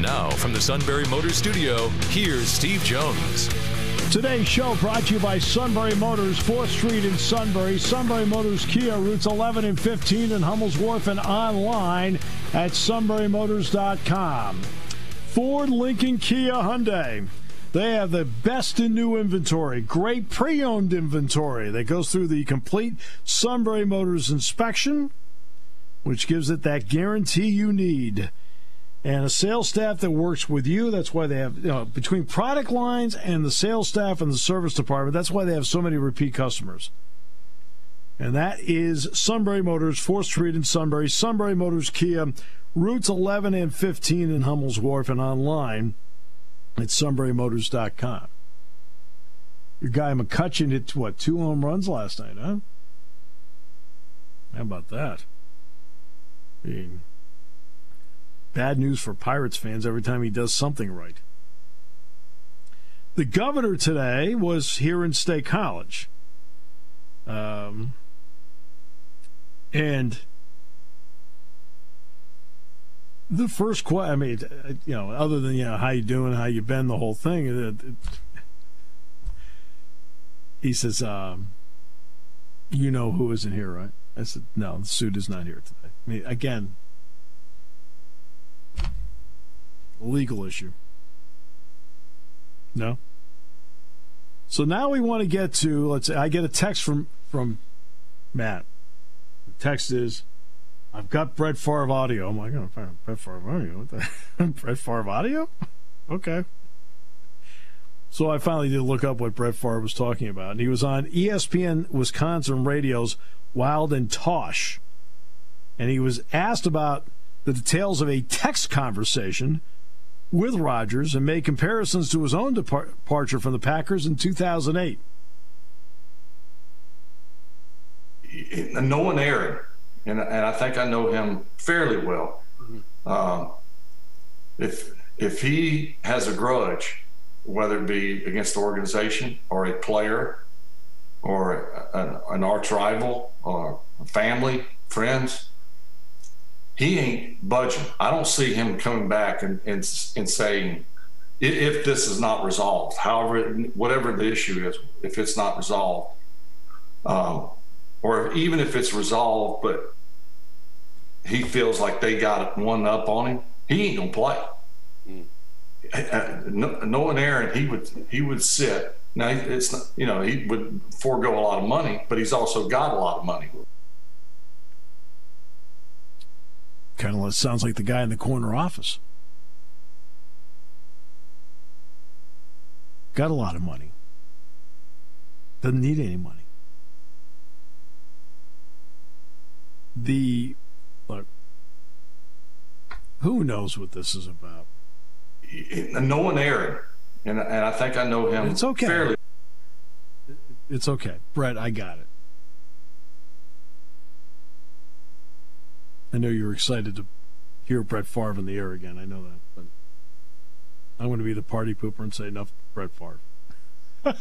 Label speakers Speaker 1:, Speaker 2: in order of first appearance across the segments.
Speaker 1: Now, from the Sunbury Motors Studio, here's Steve Jones.
Speaker 2: Today's show brought to you by Sunbury Motors, 4th Street in Sunbury, Sunbury Motors Kia, routes 11 and 15 in Hummel's Wharf, and online at sunburymotors.com. Ford, Lincoln, Kia, Hyundai. They have the best in new inventory, great pre owned inventory that goes through the complete Sunbury Motors inspection, which gives it that guarantee you need. And a sales staff that works with you. That's why they have, you know, between product lines and the sales staff and the service department, that's why they have so many repeat customers. And that is Sunbury Motors, 4th Street in Sunbury, Sunbury Motors Kia, routes 11 and 15 in Hummel's Wharf, and online at sunburymotors.com. Your guy McCutchen hit, what, two home runs last night, huh? How about that? I mean, bad news for Pirates fans every time he does something right. The governor today was here in State College. Um, and the first question, I mean, you know, other than, you know, how you doing, how you been, the whole thing, it, it, he says, um, you know who isn't here, right? I said, no, the suit is not here today. I mean, again, legal issue. No? So now we want to get to, let's say, I get a text from, from Matt. The text is, I've got Brett Favre audio. I'm like, oh, Brett Favre audio. What the? Brett Favre audio? okay. So I finally did look up what Brett Favre was talking about, and he was on ESPN Wisconsin Radio's Wilde and Tausch, and he was asked about the details of a text conversation with Rodgers and made comparisons to his own departure from the Packers in 2008.
Speaker 3: No one Aaron and and I think I know him fairly well. Mm-hmm. Um, if if he has a grudge, whether it be against the organization or a player or an, an arch rival or family, friends, he ain't budging. I don't see him coming back and, and, and saying, if this is not resolved, however, whatever the issue is, if it's not resolved, um, or even if it's resolved, but he feels like they got one up on him, he ain't gonna play. Mm. Knowing Aaron, he would he would sit. Now it's not, you know he would forego a lot of money, but he's also got a lot of money.
Speaker 2: Kind of sounds like the guy in the corner office. Got a lot of money. Doesn't need any money. The look, who knows what this is about?
Speaker 3: No one Aaron, and and I think I know him.
Speaker 2: It's okay.
Speaker 3: Fairly.
Speaker 2: It's okay, Brett. I got it. I know you're excited to hear Brett Favre in the air again. I know that, but I'm going to be the party pooper and say enough, Brett Favre.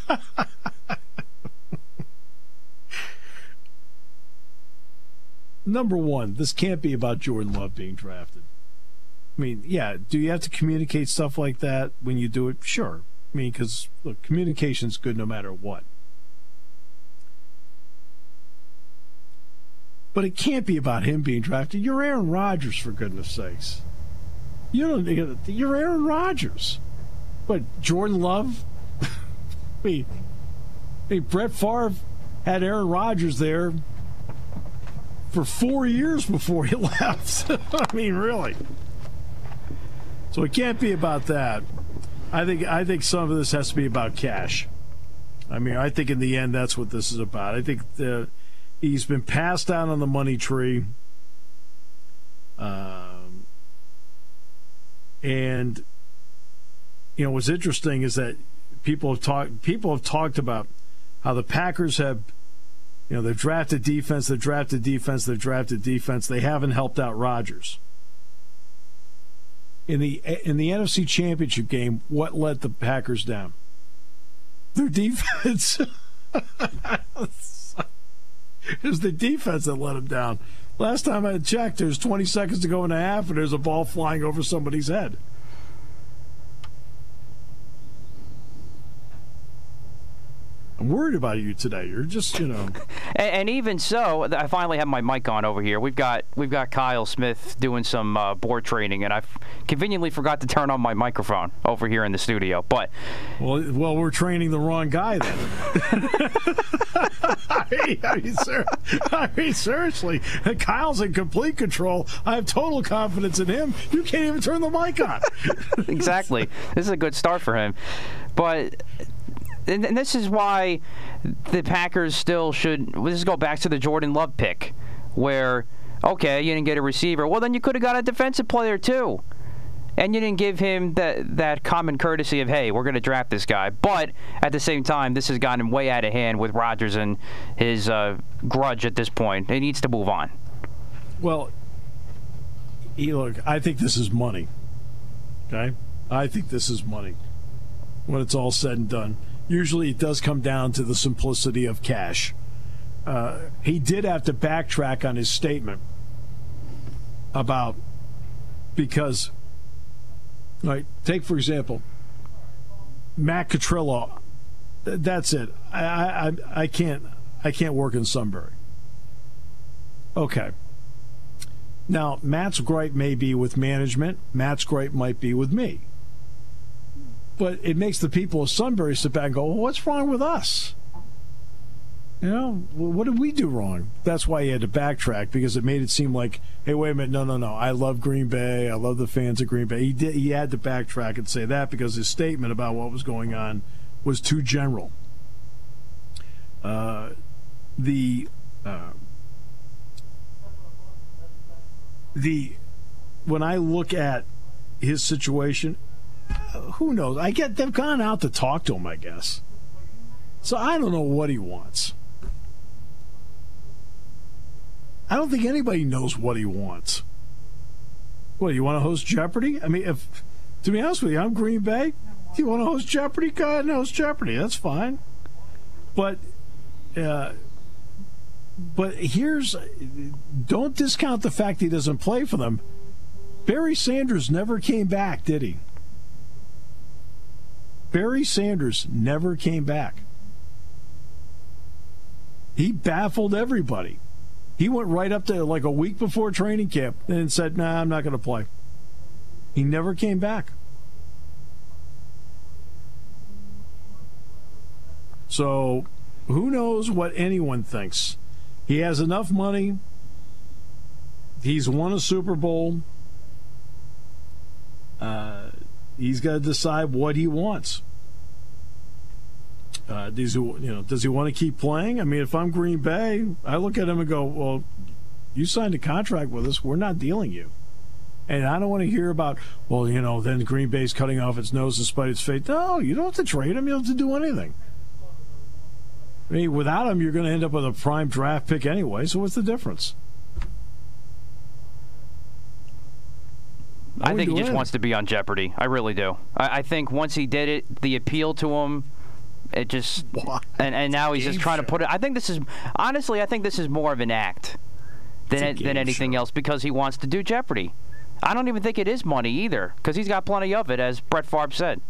Speaker 2: number one, this can't be about Jordan Love being drafted. I mean, yeah, do you have to communicate stuff like that when you do it? Sure. I mean, because, communication's good no matter what. But it can't be about him being drafted. You're Aaron Rodgers, for goodness sakes. You don't. You're Aaron Rodgers. But Jordan Love. I mean, Brett Favre had Aaron Rodgers there for four years before he left. I mean, really. So it can't be about that. I think I think some of this has to be about cash. I mean, I think in the end that's what this is about. I think the, he's been passed down on the money tree, um, and you know, what's interesting is that people have talked people have talked about how the Packers have, you know, they've drafted defense, they've drafted defense, they've drafted defense. They haven't helped out Rodgers. In the in the NFC Championship game, what let the Packers down? Their defense. it was the defense that let him down. Last time I checked, there's 20 seconds to go in a half, and there's a ball flying over somebody's head. Worried about you today. You're just, you know.
Speaker 4: and, and, even so, I finally have my mic on over here. We've got we've got Kyle Smith doing some uh, board training, and I conveniently forgot to turn on my microphone over here in the studio. But
Speaker 2: well, well, we're training the wrong guy then. I, mean, sir, I mean, seriously, Kyle's in complete control. I have total confidence in him. You can't even turn the mic on.
Speaker 4: exactly. This is a good start for him, but and, and this is why the Packers still should. Let's go back to the Jordan Love pick, where okay, you didn't get a receiver. Well, then you could have got a defensive player too. And you didn't give him that that common courtesy of, hey, we're going to draft this guy. But at the same time, this has gotten way out of hand with Rodgers and his uh, grudge at this point. He needs to move on.
Speaker 2: Well, look, I think this is money. Okay, I think this is money when it's all said and done usually it does come down to the simplicity of cash. Uh, he did have to backtrack on his statement about because, right? Take for example, Matt Catrillo. That's it. I, I I can't I can't work in Sunbury. Okay. Now Matt's gripe may be with management. Matt's gripe might be with me. But it makes the people of Sunbury sit back and go, well, what's wrong with us? You know, what did we do wrong? That's why he had to backtrack because it made it seem like, hey, wait a minute, no, no, no. I love Green Bay. I love the fans of Green Bay. He did. He had to backtrack and say that because his statement about what was going on was too general. Uh, the uh, the when I look at his situation, who knows? I get they've gone out to talk to him, I guess. So I don't know what he wants. I don't think anybody knows what he wants. What, you want to host Jeopardy? I mean, if to be honest with you, I'm Green Bay. You want to host Jeopardy? Go ahead and host Jeopardy. That's fine. But uh, but here's don't discount the fact he doesn't play for them. Barry Sanders never came back, did he? Barry Sanders never came back. He baffled everybody. He went right up to like a week before training camp and said, "Nah, I'm not going to play." He never came back. So, who knows what anyone thinks? He has enough money. He's won a Super Bowl. Uh, he's got to decide what he wants. Uh, does he, you know, does he want to keep playing? I mean, if I'm Green Bay, I look at him and go, "Well, you signed a contract with us. We're not dealing you." And I don't want to hear about, well, you know, then Green Bay's cutting off its nose despite its fate. No, you don't have to trade him. You don't have to do anything. I mean, without him, you're going to end up with a prime draft pick anyway. So what's the difference?
Speaker 4: I think he just wants to be on Jeopardy. I really do. I, I, think once he did it, the appeal to him, it just and and now he's just trying show. to put it. I think this is honestly, I think this is more of an act than than anything show. else because he wants to do Jeopardy. I don't even think it is money either because he's got plenty of it, as Brett Favre said.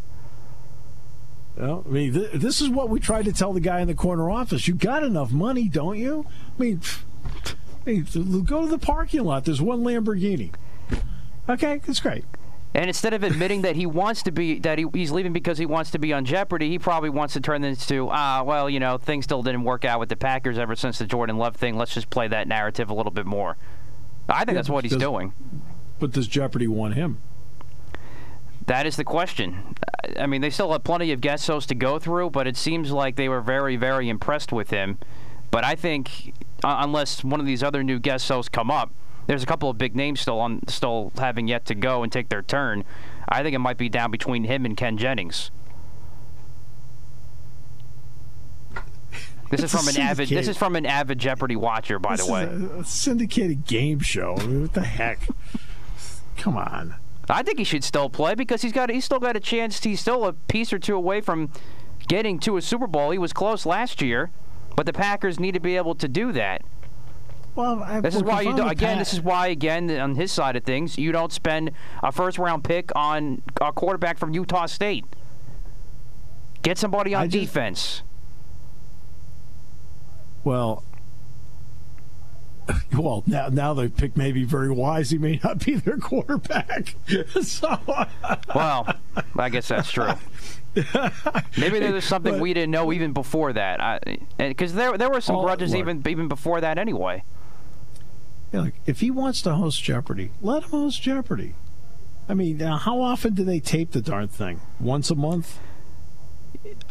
Speaker 2: Well, I mean, th- this is what we tried to tell the guy in the corner office. You got enough money, don't you? I mean, I mean, go to the parking lot. There's one Lamborghini. Okay, that's great.
Speaker 4: And instead of admitting that he wants to be that he, he's leaving because he wants to be on Jeopardy, he probably wants to turn this to ah well you know things still didn't work out with the Packers ever since the Jordan Love thing. Let's just play that narrative a little bit more. I think yeah, that's what he's
Speaker 2: does,
Speaker 4: doing.
Speaker 2: But does Jeopardy want him?
Speaker 4: That is the question. I mean, they still have plenty of guest hosts to go through, but it seems like they were very, very impressed with him. But I think, uh, unless one of these other new guest hosts come up, there's a couple of big names still on, still having yet to go and take their turn. I think it might be down between him and Ken Jennings. This is from an avid. This is from an avid Jeopardy watcher, by
Speaker 2: this
Speaker 4: the way.
Speaker 2: a syndicated game show. I mean, what the heck? Come on.
Speaker 4: I think he should still play because he's got he's still got a chance. He's still a piece or two away from getting to a Super Bowl. He was close last year, but the Packers need to be able to do that.
Speaker 2: Well, I,
Speaker 4: this is why you do, again. This is why again on his side of things, you don't spend a first round pick on a quarterback from Utah State. Get somebody on just, defense.
Speaker 2: Well, well, now now they pick maybe very wise. He may not be their quarterback. so,
Speaker 4: well, I guess that's true. Maybe there was something but, we didn't know even before that, because there there were some oh, grudges look, even even before that anyway.
Speaker 2: Yeah, like if he wants to host Jeopardy, let him host Jeopardy. I mean, now, how often do they tape the darn thing? Once a month?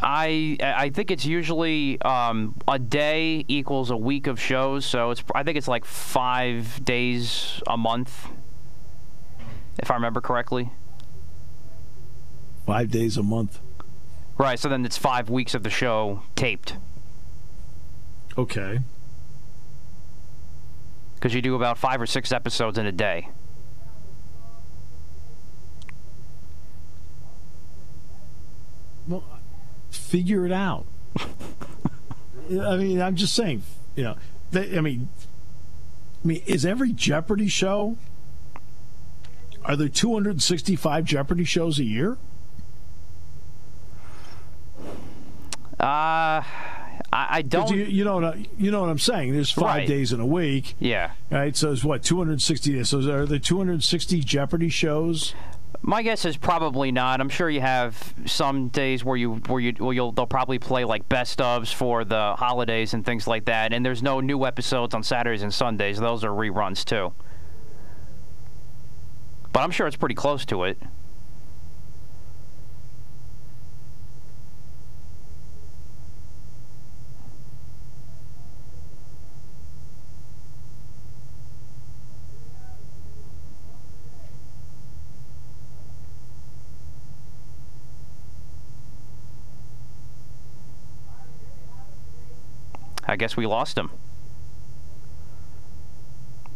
Speaker 4: I I think it's usually um, a day equals a week of shows, so it's I think it's like five days a month, if I remember correctly.
Speaker 2: Five days a month.
Speaker 4: Right. So then it's five weeks of the show taped.
Speaker 2: Okay.
Speaker 4: Because you do about five or six episodes in a day.
Speaker 2: Well, figure it out. I mean, I'm just saying, you know, they, I mean, I mean, is every Jeopardy show? Are there 265 Jeopardy shows a year?
Speaker 4: Uh, I, I don't.
Speaker 2: You, you, know what I, you know what I'm saying. There's five right. days in a week.
Speaker 4: Yeah.
Speaker 2: Right. So it's what 260 days. So are there 260 Jeopardy shows?
Speaker 4: My guess is probably not. I'm sure you have some days where you where you well you'll they'll probably play like best ofs for the holidays and things like that. And there's no new episodes on Saturdays and Sundays. Those are reruns too. But I'm sure it's pretty close to it. I guess we lost him.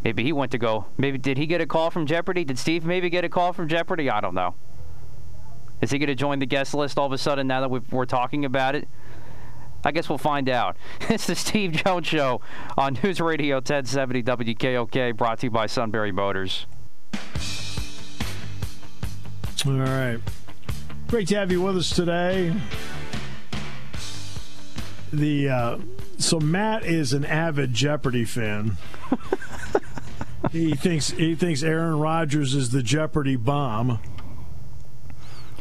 Speaker 4: Maybe he went to go. Maybe did he get a call from Jeopardy? Did Steve maybe get a call from Jeopardy? I don't know. Is he going to join the guest list all of a sudden now that we're talking about it? I guess we'll find out. It's the Steve Jones Show on News Radio 1070 WKOK, brought to you by Sunbury Motors.
Speaker 2: All right. Great to have you with us today. The uh, so Matt is an avid Jeopardy fan. he thinks he thinks Aaron Rodgers is the Jeopardy bomb.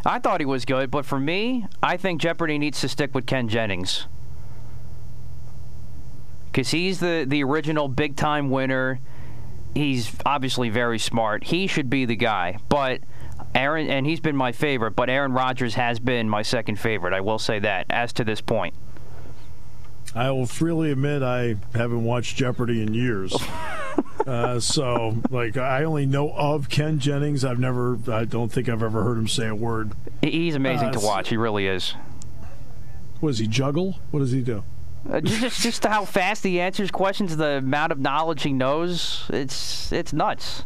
Speaker 4: I thought he was good, but for me, I think Jeopardy needs to stick with Ken Jennings. Because he's the, the original big time winner. He's obviously very smart. He should be the guy. But Aaron, and he's been my favorite, but Aaron Rodgers has been my second favorite. I will say that, as to this point.
Speaker 2: I will freely admit I haven't watched Jeopardy in years. uh, so, like, I only know of Ken Jennings. I've never, I don't think I've ever heard him say a word.
Speaker 4: He's amazing uh, to watch. He really is.
Speaker 2: What does he juggle? What does he do?
Speaker 4: Uh, just, just how fast he answers questions, the amount of knowledge he knows. It's, it's nuts.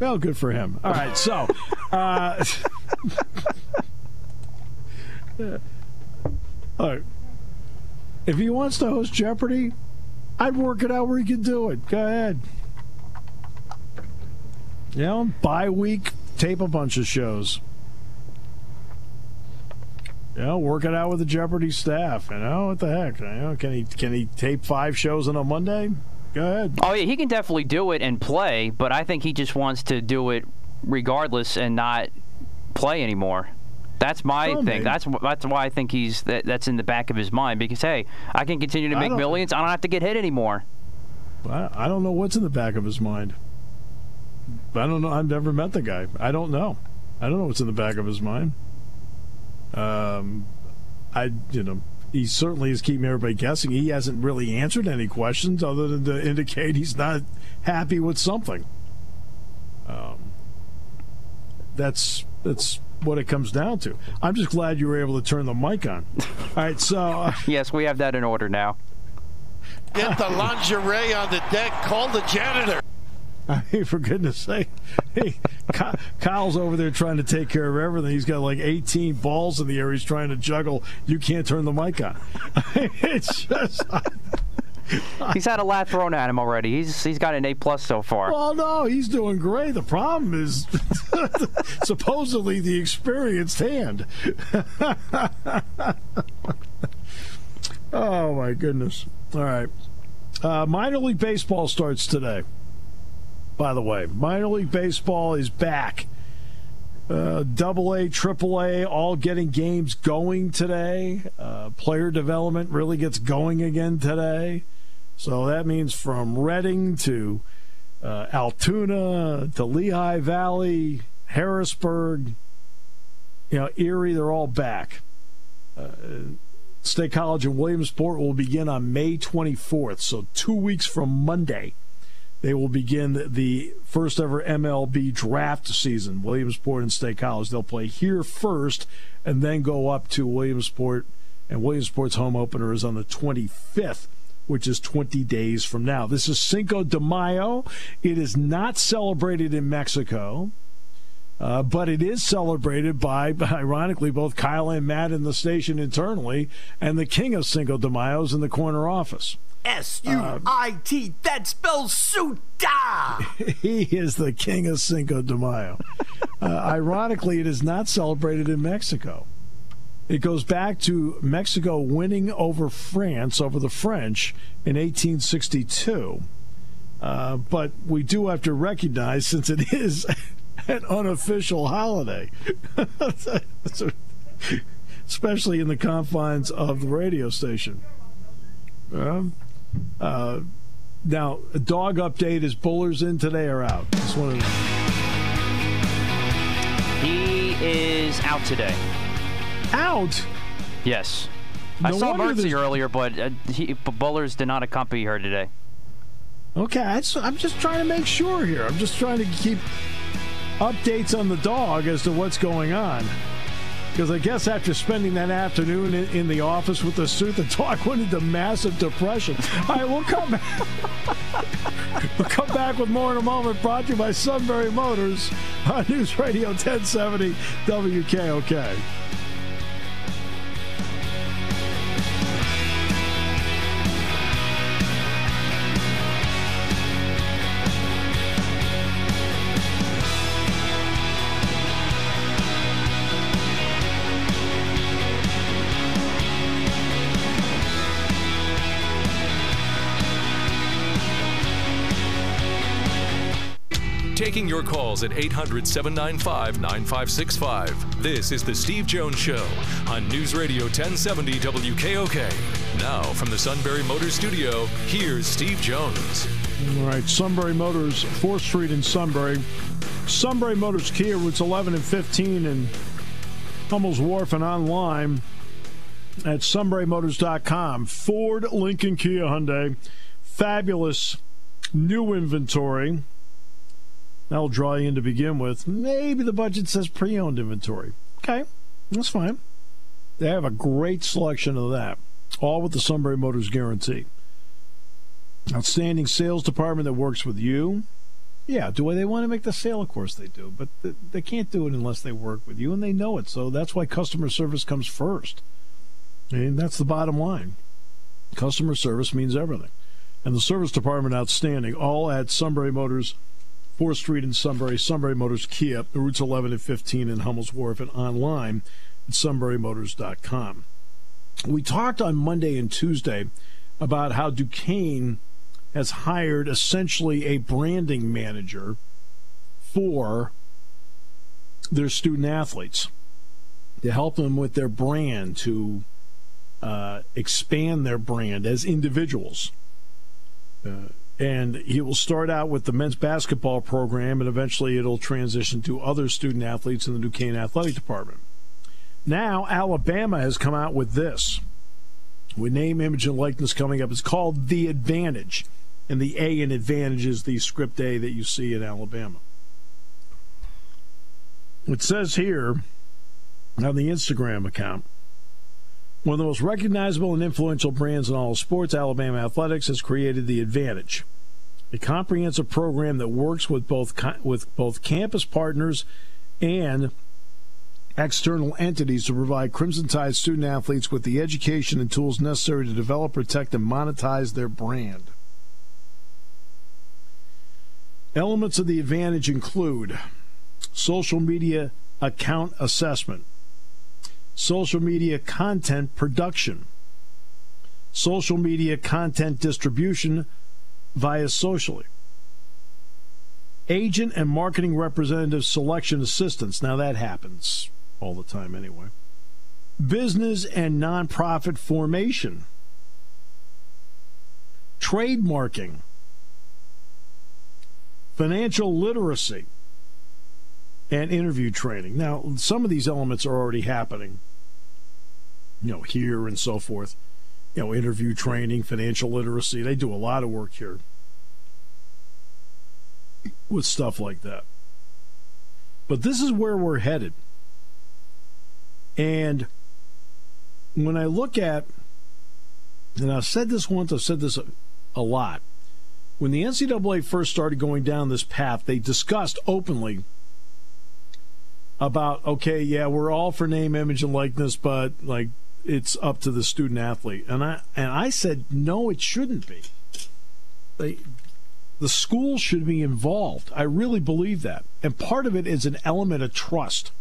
Speaker 2: Well, good for him. All right, so. All right. If he wants to host Jeopardy, I'd work it out where he can do it. Go ahead. You know, bye week, tape a bunch of shows. You know, work it out with the Jeopardy staff. You know, what the heck? You know, can he can he tape five shows on a Monday? Go ahead.
Speaker 4: Oh yeah, he can definitely do it and play, but I think he just wants to do it regardless and not play anymore. That's my thing. Maybe. That's that's why I think he's that, that's in the back of his mind because hey, I can continue to make I millions. I don't have to get hit anymore.
Speaker 2: I, I don't know what's in the back of his mind. I don't know. I've never met the guy. I don't know. I don't know what's in the back of his mind. Um, I you know he certainly is keeping everybody guessing. He hasn't really answered any questions other than to indicate he's not happy with something. Um, that's that's what it comes down to. I'm just glad you were able to turn the mic on. All right, so uh,
Speaker 4: yes, we have that in order now.
Speaker 5: Get the lingerie on the deck. Call the janitor.
Speaker 2: I mean, for goodness sake, hey, Kyle's over there trying to take care of everything. He's got like 18 balls in the air. He's trying to juggle. You can't turn the mic on. it's just.
Speaker 4: he's had a lot thrown at him already. He's he's got an A plus so far.
Speaker 2: Well, no, he's doing great. The problem is supposedly the experienced hand. oh my goodness! All right, uh, minor league baseball starts today. By the way, minor league baseball is back. Uh, double A, triple A, all getting games going today. Uh, player development really gets going again today. So that means from Reading to uh, Altoona to Lehigh Valley, Harrisburg, you know, Erie, they're all back. Uh, State College in Williamsport will begin on May 24th, so two weeks from Monday. They will begin the first ever MLB draft season, Williamsport and State College. They'll play here first and then go up to Williamsport, and Williamsport's home opener is on the 25th which is 20 days from now. This is Cinco de Mayo. It is not celebrated in Mexico. Uh, but it is celebrated by, ironically, both Kyle and Matt in the station internally, and the king of Cinco de Mayo's in the corner office.
Speaker 6: S U I T. That spells Suta.
Speaker 2: he is the king of Cinco de Mayo. uh, ironically, it is not celebrated in Mexico. It goes back to Mexico winning over France, over the French, in 1862. Uh, but we do have to recognize, since it is an unofficial holiday, especially in the confines of the radio station. Um, uh, now, a dog update is Buller's in today or out? Just wanted to...
Speaker 4: He is out today.
Speaker 2: Out?
Speaker 4: Yes. No I saw Mercy earlier, but, uh, he, but Bullers did not accompany her today.
Speaker 2: Okay, I'm just trying to make sure here. I'm just trying to keep updates on the dog as to what's going on. Because I guess after spending that afternoon in, in, the office with the suit, the dog went into massive depression. All right, we'll come back. we'll come back with more in a moment. Brought to you by Sunbury Motors on News Radio 1070 WKOK.
Speaker 1: Calls at 800 795 9565. This is The Steve Jones Show on News Radio 1070 WKOK. Now, from the Sunbury Motors Studio, here's Steve Jones.
Speaker 2: All right, Sunbury Motors, 4th Street in Sunbury. Sunbury Motors Kia, routes 11 and 15 in Hummel's Wharf and online at sunburymotors.com. Ford, Lincoln, Kia, Hyundai. Fabulous new inventory That'll draw you in to begin with. Maybe the budget says pre owned inventory. Okay, that's fine. They have a great selection of that, all with the Sunbury Motors guarantee. Outstanding sales department that works with you. Yeah, do they want to make the sale? Of course they do, but they can't do it unless they work with you, and they know it. So that's why customer service comes first. And that's the bottom line. Customer service means everything. And the service department outstanding, all at Sunbury Motors 4th Street in Sunbury, Sunbury Motors Kia, routes 11 and 15 in Hummel's Wharf, and online at sunburymotors.com. We talked on Monday and Tuesday about how Duquesne has hired essentially a branding manager for their student athletes to help them with their brand, to uh, expand their brand as individuals. Uh, and he will start out with the men's basketball program, and eventually it'll transition to other student athletes in the Duquesne Athletic Department. Now, Alabama has come out with this. With name, image, and likeness coming up, it's called The Advantage. And the A in Advantage is the script A that you see in Alabama. it says here on the Instagram account one of the most recognizable and influential brands in all of sports, Alabama Athletics, has created the Advantage, a comprehensive program that works with both with both campus partners and external entities to provide Crimson Tide student athletes with the education and tools necessary to develop, protect, and monetize their brand. Elements of the advantage include social media account assessment, social media content production, social media content distribution via socially, agent and marketing representative selection assistance. Now that happens all the time anyway. Business and nonprofit formation, trademarking, financial literacy, and interview training. Now, some of these elements are already happening, you know, here and so forth. You know, interview training, financial literacy. They do a lot of work here with stuff like that. But this is where we're headed. And when I look at, and I've said this once, I've said this a, a lot. When the NCAA first started going down this path, they discussed openly about okay, yeah, we're all for name, image, and likeness, but like it's up to the student athlete. And I and I said no, it shouldn't be. They, the school should be involved. I really believe that, and part of it is an element of trust.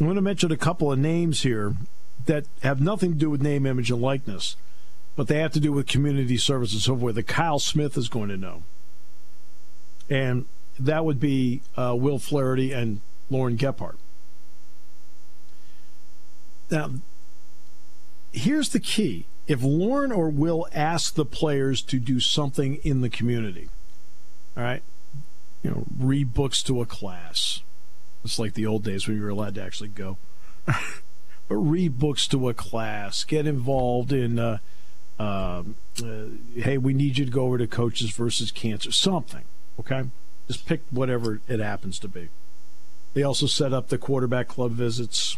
Speaker 2: I'm going to mention a couple of names here that have nothing to do with name, image, and likeness, but they have to do with community service and so forth. That Kyle Smith is going to know, and that would be uh, Will Flaherty and Lauren Gephardt. Now, here's the key. If Lauren or Will ask the players to do something in the community, all right, you know, read books to a class. It's like the old days when you were allowed to actually go. but read books to a class, get involved in, uh, uh, uh, hey, we need you to go over to coaches versus cancer, something, okay? Just pick whatever it happens to be. They also set up the quarterback club visits,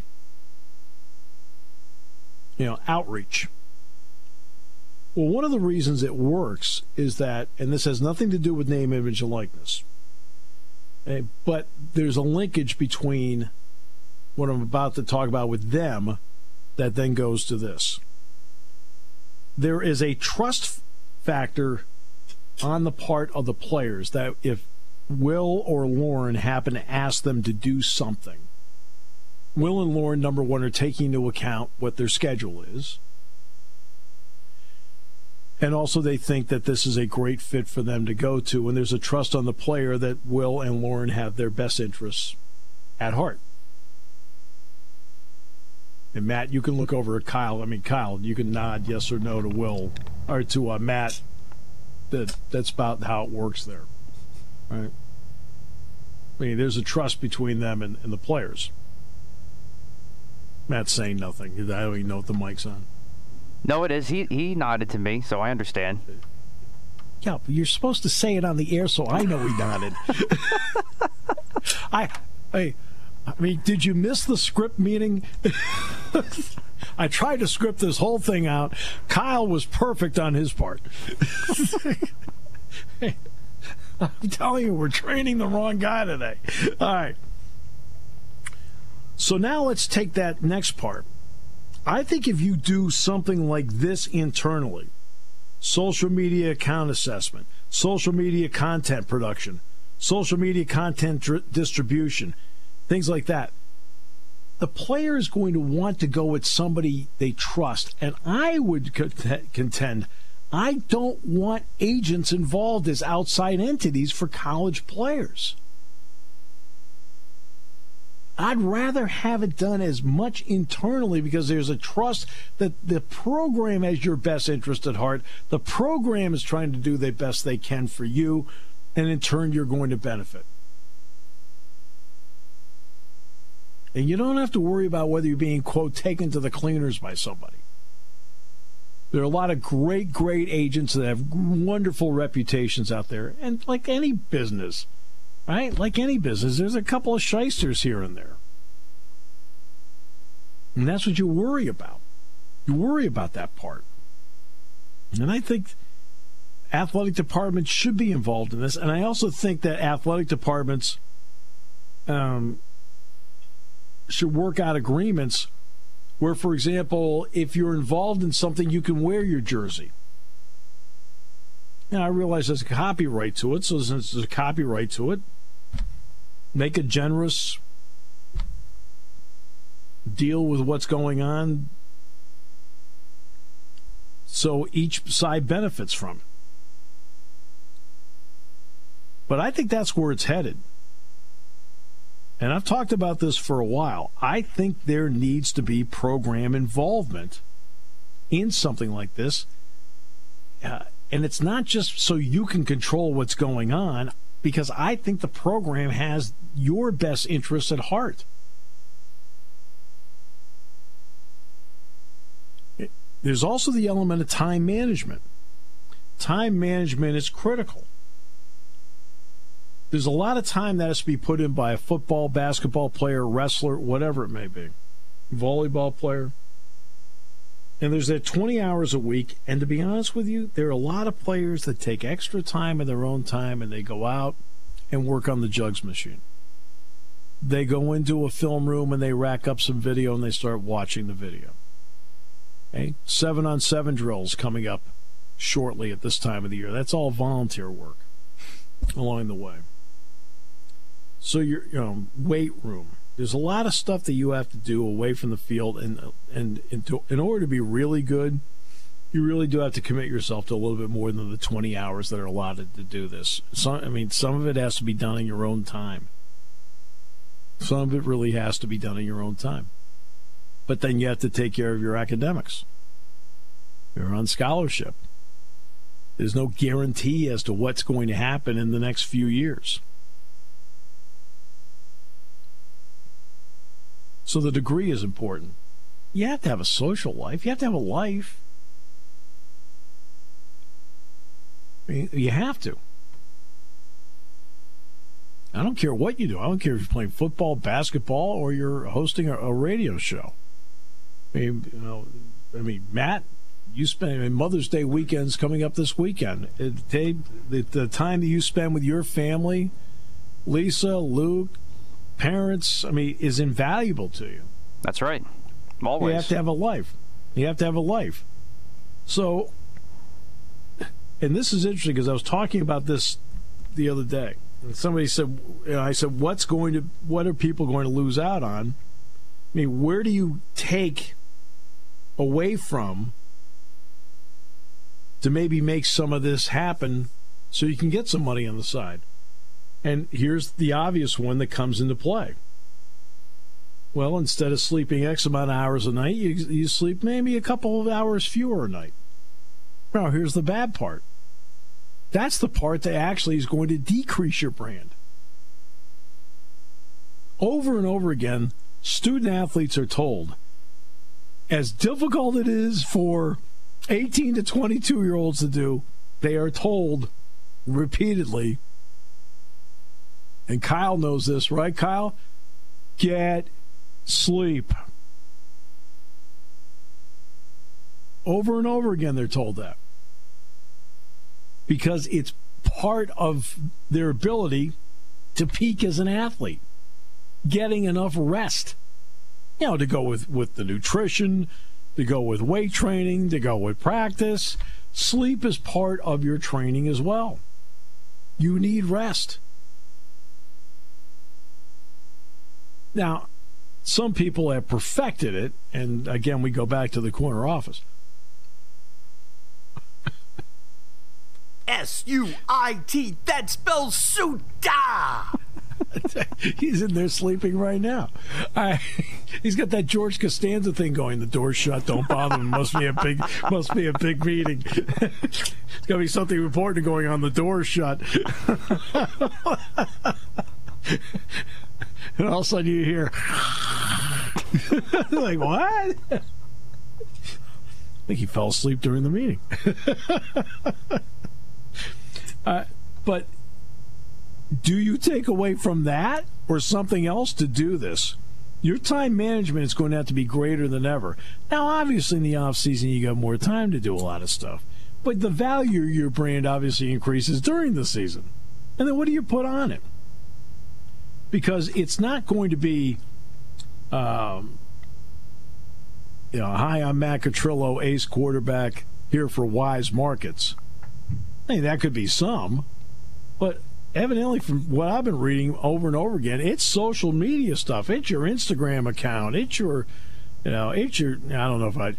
Speaker 2: you know, outreach. Well, one of the reasons it works is that, and this has nothing to do with name, image, and likeness, eh, but there's a linkage between what I'm about to talk about with them that then goes to this. There is a trust factor on the part of the players that if Will or Lauren happen to ask them to do something, Will and Lauren, number one, are taking into account what their schedule is. And also, they think that this is a great fit for them to go to. And there's a trust on the player that Will and Lauren have their best interests at heart. And Matt, you can look over at Kyle. I mean, Kyle, you can nod yes or no to Will or to uh, Matt. That that's about how it works there, right? I mean, there's a trust between them and, and the players. Matt's saying nothing. I don't even know if the mic's on.
Speaker 4: No, it is. He he nodded to me, so I understand.
Speaker 2: Yeah, but you're supposed to say it on the air, so I know he nodded. I, I, I mean, did you miss the script meeting? I tried to script this whole thing out. Kyle was perfect on his part. I'm telling you, we're training the wrong guy today. All right. So now let's take that next part. I think if you do something like this internally, social media account assessment, social media content production, social media content distribution, things like that, the player is going to want to go with somebody they trust. And I would contend I don't want agents involved as outside entities for college players. I'd rather have it done as much internally because there's a trust that the program has your best interest at heart. The program is trying to do the best they can for you, and in turn, you're going to benefit. And you don't have to worry about whether you're being, quote, taken to the cleaners by somebody. There are a lot of great, great agents that have wonderful reputations out there. And like any business, Right? Like any business, there's a couple of shysters here and there. And that's what you worry about. You worry about that part. And I think athletic departments should be involved in this. And I also think that athletic departments um, should work out agreements where, for example, if you're involved in something, you can wear your jersey. Now, I realize there's a copyright to it, so since there's a copyright to it, make a generous deal with what's going on so each side benefits from it. But I think that's where it's headed. And I've talked about this for a while. I think there needs to be program involvement in something like this. Uh, and it's not just so you can control what's going on, because I think the program has your best interests at heart. There's also the element of time management. Time management is critical. There's a lot of time that has to be put in by a football, basketball player, wrestler, whatever it may be, volleyball player. And there's that 20 hours a week. And to be honest with you, there are a lot of players that take extra time in their own time and they go out and work on the jugs machine. They go into a film room and they rack up some video and they start watching the video. Okay? Seven on seven drills coming up shortly at this time of the year. That's all volunteer work along the way. So your you know weight room. There's a lot of stuff that you have to do away from the field, and and, in order to be really good, you really do have to commit yourself to a little bit more than the 20 hours that are allotted to do this. Some, I mean, some of it has to be done in your own time. Some of it really has to be done in your own time. But then you have to take care of your academics. You're on scholarship. There's no guarantee as to what's going to happen in the next few years. So the degree is important. You have to have a social life. You have to have a life. You have to. I don't care what you do. I don't care if you're playing football, basketball, or you're hosting a, a radio show. I mean, you know, I mean, Matt, you spend I mean, Mother's Day weekends coming up this weekend. Uh, it, they, the, the time that you spend with your family, Lisa, Luke, parents, I mean, is invaluable to you.
Speaker 4: That's right. Always.
Speaker 2: You have to have a life. You have to have a life. So, and this is interesting because I was talking about this the other day. And somebody said, you know, I said, what's going to, what are people going to lose out on? I mean, where do you take away from to maybe make some of this happen so you can get some money on the side? And here's the obvious one that comes into play. Well, instead of sleeping X amount of hours a night, you, you sleep maybe a couple of hours fewer a night. Now, here's the bad part. That's the part that actually is going to decrease your brand. Over and over again, student athletes are told as difficult it is for 18 to 22 year olds to do, they are told repeatedly and Kyle knows this, right, Kyle? Get sleep. Over and over again, they're told that. Because it's part of their ability to peak as an athlete, getting enough rest. You know, to go with, with the nutrition, to go with weight training, to go with practice. Sleep is part of your training as well. You need rest. Now, some people have perfected it, and again, we go back to the corner office.
Speaker 6: S U I T. That spells suita.
Speaker 2: he's in there sleeping right now. I, he's got that George Costanza thing going. The door's shut. Don't bother him. Must be a big. Must be a big meeting. it's gonna be something important going on. The door's shut. and all of a sudden you hear like what? I think he fell asleep during the meeting. uh, but do you take away from that or something else to do this? Your time management is going to have to be greater than ever. Now, obviously, in the off season, you got more time to do a lot of stuff, but the value of your brand obviously increases during the season. And then what do you put on it? Because it's not going to be, um, you know, hi, I'm Matt Catrillo, ace quarterback here for Weis Markets. I mean, that could be some, but evidently, from what I've been reading over and over again, it's social media stuff. It's your Instagram account. It's your, you know, it's your. I don't know if I,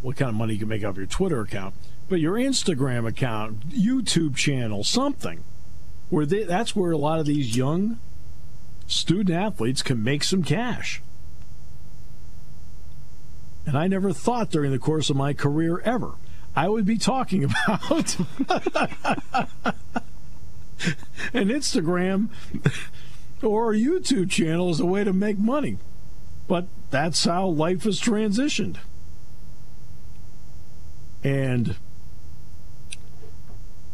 Speaker 2: what kind of money you can make off your Twitter account, but your Instagram account, YouTube channel, something, where they, that's where a lot of these young student athletes can make some cash. And I never thought during the course of my career ever I would be talking about an Instagram or a YouTube channel as a way to make money. But that's how life has transitioned. And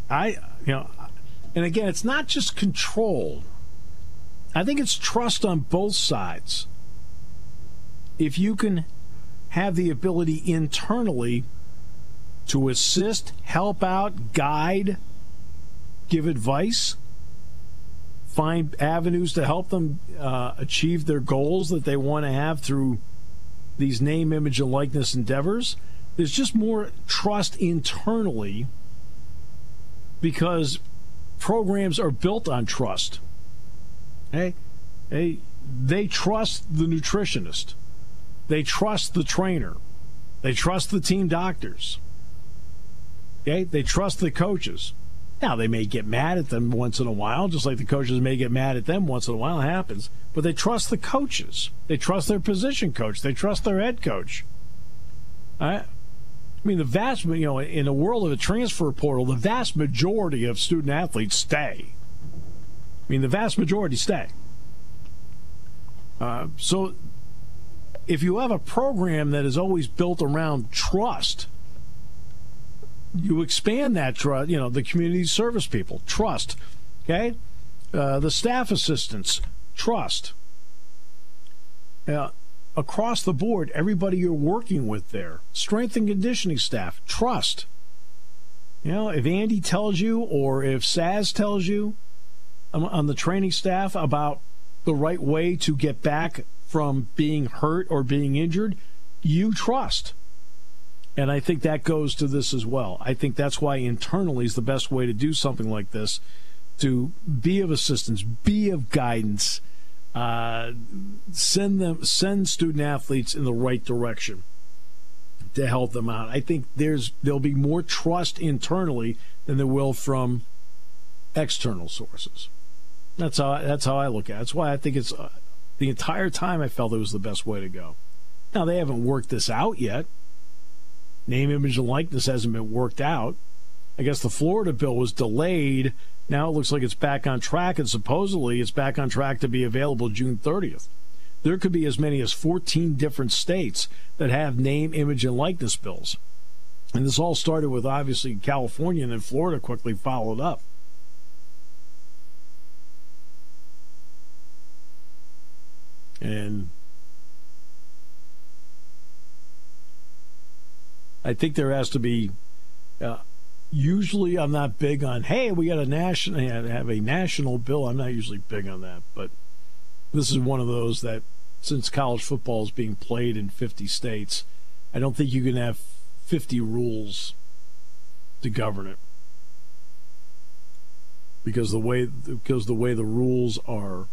Speaker 2: I, you know, and again, it's not just control. I think it's trust on both sides. If you can have the ability internally to assist, help out, guide, give advice, find avenues to help them uh, achieve their goals that they want to have through these name, image, and likeness endeavors. There's just more trust internally because programs are built on trust. Hey, hey, they trust the nutritionist, they trust the trainer, they trust the team doctors. Okay, they trust the coaches. Now, they may get mad at them once in a while, just like the coaches may get mad at them once in a while. It happens. But they trust the coaches. They trust their position coach. They trust their head coach. I, I mean, the vast, you know, in the world of the transfer portal, the vast majority of student athletes stay. I mean, the vast majority stay. Uh, so if you have a program that is always built around trust, you expand that trust, you know, the community service people, trust, okay? Uh, the staff assistants, trust. Uh, across the board, everybody you're working with there, strength and conditioning staff, trust. You know, if Andy tells you or if Saz tells you on the training staff about the right way to get back from being hurt or being injured, you trust. And I think that goes to this as well. I think that's why internally is the best way to do something like this to be of assistance, be of guidance, uh, send them, send student athletes in the right direction to help them out. I think there's there'll be more trust internally than there will from external sources. That's how that's how I look at it. That's why I think it's uh, the entire time I felt it was the best way to go. Now they haven't worked this out yet name, image, and likeness hasn't been worked out. I guess the Florida bill was delayed. Now it looks like it's back on track, and supposedly it's back on track to be available June 30th. There could be as many as 14 different states that have name, image, and likeness bills. And this all started with obviously California, and then Florida quickly followed up. And I think there has to be. Uh, usually, I'm not big on. Hey, we got a national have a national bill. I'm not usually big on that, but this is one of those that since college football is being played in 50 states, I don't think you can have 50 rules to govern it because the way because the way the rules are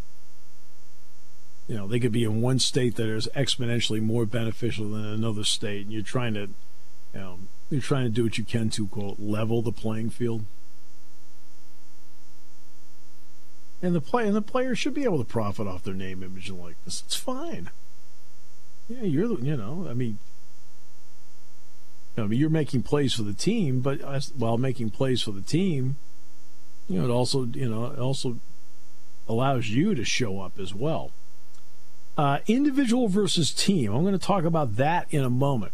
Speaker 2: you know they could be in one state that is exponentially more beneficial than another state and you're trying to you know you're trying to do what you can to quote level the playing field. And the play and the player should be able to profit off their name, image, and likeness. It's fine. Yeah, you're you know, I mean, I mean, you're making plays for the team, but while making plays for the team, you know, it also you know it also allows you to show up as well. Uh, individual versus team. I'm going to talk about that in a moment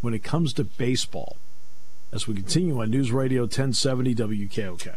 Speaker 2: when it comes to baseball as we continue on News Radio 1070 WKOK.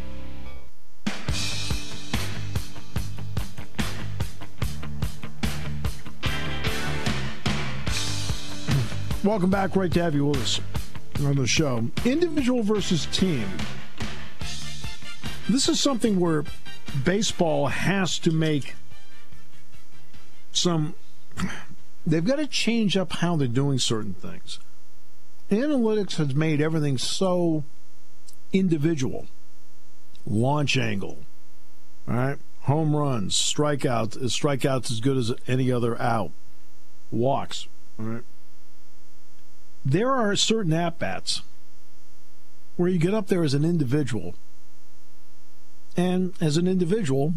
Speaker 2: Welcome back. Great to have you with us on the show. Individual versus team. This is something where baseball has to make some. They've got to change up how they're doing certain things. Analytics has made everything so individual. Launch angle, all right? Home runs, strikeouts, strikeouts as good as any other out. Walks, all right? There are certain at bats where you get up there as an individual, and as an individual,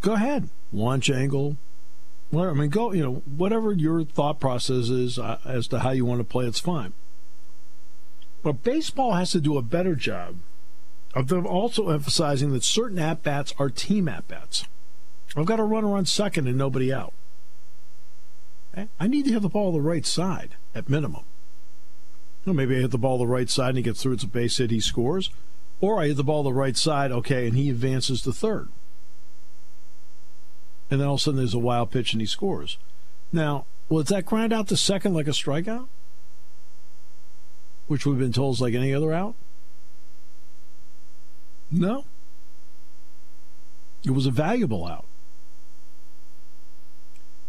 Speaker 2: go ahead, launch angle, whatever. I mean, go, you know, whatever your thought process is uh, as to how you want to play, it's fine. But baseball has to do a better job of them also emphasizing that certain at bats are team at bats. I've got a runner on second and nobody out. Eh? I need to hit the ball the right side at minimum. Well, maybe I hit the ball the right side and he gets through. It's a base hit, he scores. Or I hit the ball the right side, okay, and he advances to third. And then all of a sudden there's a wild pitch and he scores. Now, will that grind out to second like a strikeout? Which we've been told is like any other out? No. It was a valuable out.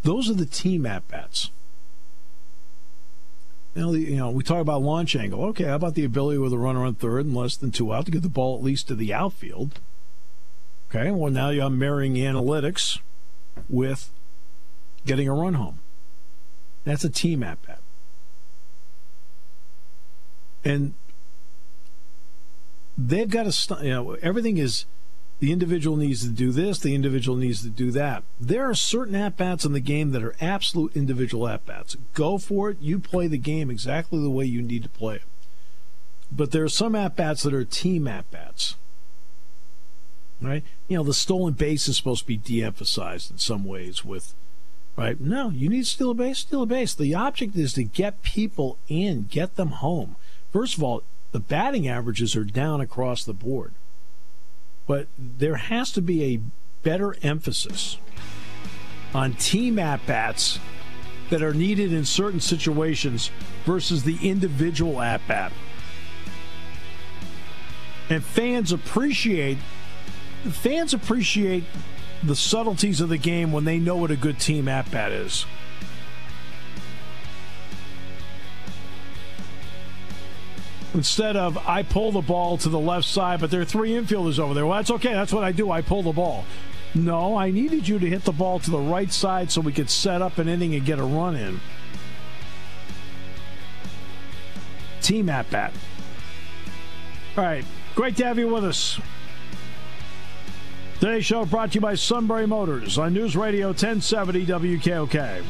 Speaker 2: Those are the team at bats. Now, you know, we talk about launch angle. Okay, how about the ability with a runner on third and less than two out to get the ball at least to the outfield? Okay, well, now you're marrying analytics with getting a run home. That's a team at bat. And they've got to, you know, everything is the individual needs to do this, the individual needs to do that. There are certain at bats in the game that are absolute individual at bats. Go for it. You play the game exactly the way you need to play it. But there are some at bats that are team at bats. Right? You know, the stolen base is supposed to be de emphasized in some ways with right? No, you need to steal a base, steal a base. The object is to get people in, get them home. First of all, the batting averages are down across the board. But there has to be a better emphasis on team at bats that are needed in certain situations versus the individual at bat. And fans appreciate fans appreciate the subtleties of the game when they know what a good team at bat is. Instead of I pull the ball to the left side, but there are three infielders over there. Well, that's okay. That's what I do. I pull the ball. No, I needed you to hit the ball to the right side so we could set up an inning and get a run in. Team at bat. All right. Great to have you with us. Today's show brought to you by Sunbury Motors on News Radio 1070 WKOK.